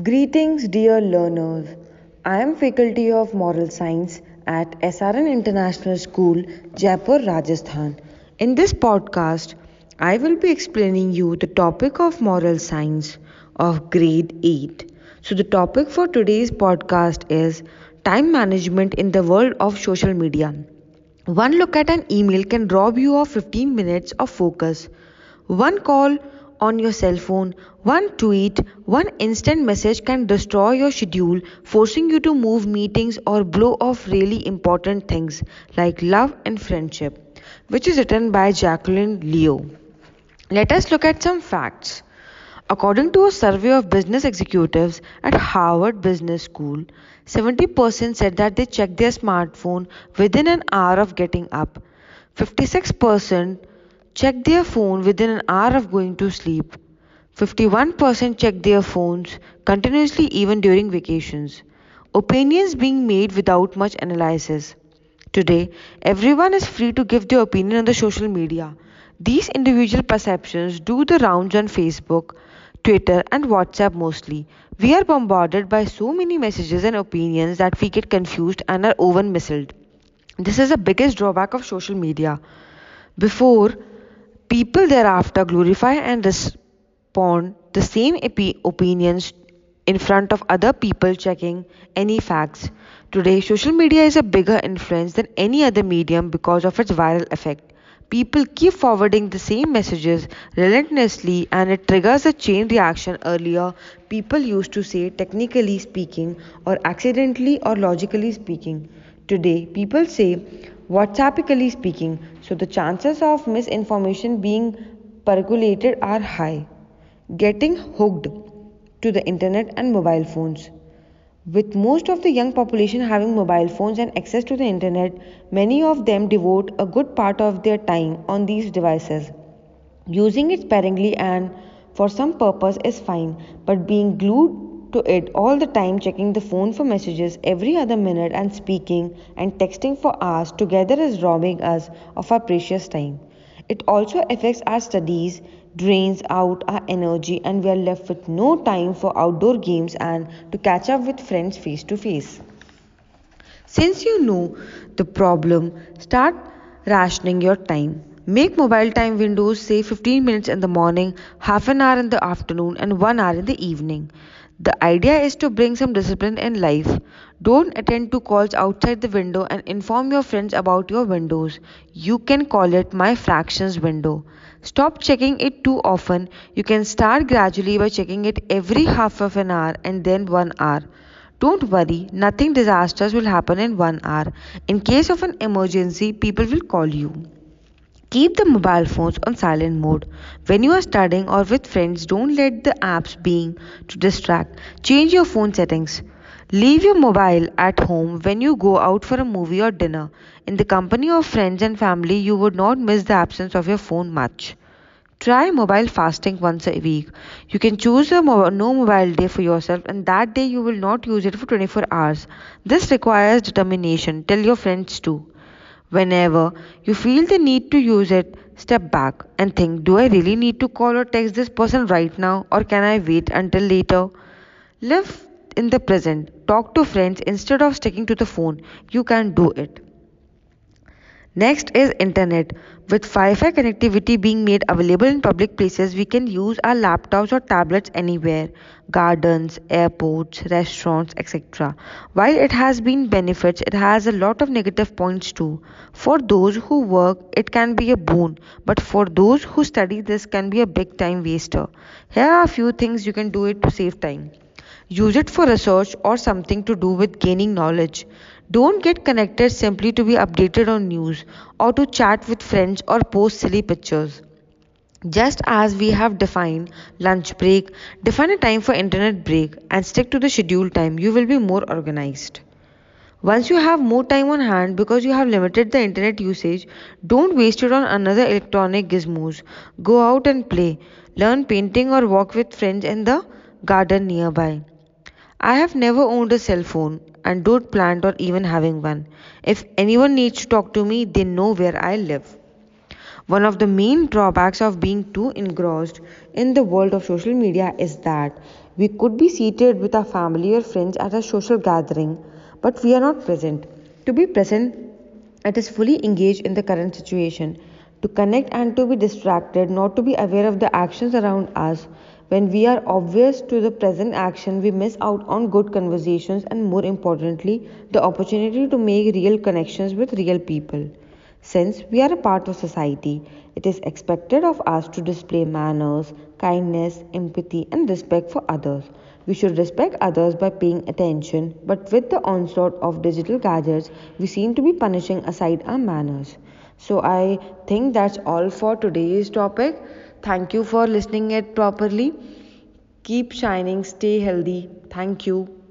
Greetings, dear learners. I am faculty of Moral Science at SRN International School, Jaipur, Rajasthan. In this podcast, I will be explaining you the topic of moral science of grade 8. So the topic for today's podcast is time management in the world of social media. One look at an email can rob you of 15 minutes of focus. One call on your cell phone, one tweet, one instant message can destroy your schedule, forcing you to move meetings or blow off really important things like love and friendship, which is written by Jacqueline Leo. Let us look at some facts. According to a survey of business executives at Harvard Business School, 70% said that they check their smartphone within an hour of getting up. 56% check their phone within an hour of going to sleep. 51% check their phones continuously even during vacations. Opinions being made without much analysis. Today, everyone is free to give their opinion on the social media. These individual perceptions do the rounds on Facebook, Twitter, and WhatsApp mostly. We are bombarded by so many messages and opinions that we get confused and are over misled. This is the biggest drawback of social media. Before People thereafter glorify and respond the same opinions in front of other people checking any facts. Today, social media is a bigger influence than any other medium because of its viral effect. People keep forwarding the same messages relentlessly and it triggers a chain reaction earlier. People used to say technically speaking or accidentally or logically speaking. Today, people say WhatsAppically speaking, so the chances of misinformation being percolated are high. Getting hooked to the internet and mobile phones. With most of the young population having mobile phones and access to the internet, many of them devote a good part of their time on these devices. Using it sparingly and for some purpose is fine, but being glued to it all the time, checking the phone for messages every other minute, and speaking and texting for hours together is robbing us of our precious time. It also affects our studies, drains out our energy, and we are left with no time for outdoor games and to catch up with friends face to face. Since you know the problem, start rationing your time. Make mobile time windows say 15 minutes in the morning, half an hour in the afternoon, and 1 hour in the evening. The idea is to bring some discipline in life. Don't attend to calls outside the window and inform your friends about your windows. You can call it my fractions window. Stop checking it too often. You can start gradually by checking it every half of an hour and then one hour. Don't worry, nothing disastrous will happen in one hour. In case of an emergency, people will call you. Keep the mobile phones on silent mode. When you are studying or with friends, don't let the apps being to distract. Change your phone settings. Leave your mobile at home when you go out for a movie or dinner. In the company of friends and family, you would not miss the absence of your phone much. Try mobile fasting once a week. You can choose a no mobile day for yourself, and that day you will not use it for 24 hours. This requires determination. Tell your friends too. Whenever you feel the need to use it, step back and think Do I really need to call or text this person right now, or can I wait until later? Live in the present. Talk to friends instead of sticking to the phone. You can do it. Next is internet. With Wi-Fi connectivity being made available in public places, we can use our laptops or tablets anywhere, gardens, airports, restaurants, etc. While it has been benefits, it has a lot of negative points too. For those who work, it can be a boon, but for those who study, this can be a big time waster. Here are a few things you can do it to save time. Use it for research or something to do with gaining knowledge. Don't get connected simply to be updated on news or to chat with friends or post silly pictures. Just as we have defined lunch break, define a time for internet break and stick to the schedule time. You will be more organized. Once you have more time on hand because you have limited the internet usage, don't waste it on another electronic gizmos. Go out and play, learn painting or walk with friends in the garden nearby. I have never owned a cell phone and don't plan on even having one. If anyone needs to talk to me, they know where I live. One of the main drawbacks of being too engrossed in the world of social media is that We could be seated with our family or friends at a social gathering, but we are not present. To be present, it is fully engaged in the current situation. To connect and to be distracted, not to be aware of the actions around us. When we are obvious to the present action, we miss out on good conversations and, more importantly, the opportunity to make real connections with real people. Since we are a part of society, it is expected of us to display manners, kindness, empathy, and respect for others. We should respect others by paying attention, but with the onslaught of digital gadgets, we seem to be punishing aside our manners. So I think that's all for today's topic. Thank you for listening it properly. Keep shining, stay healthy. Thank you.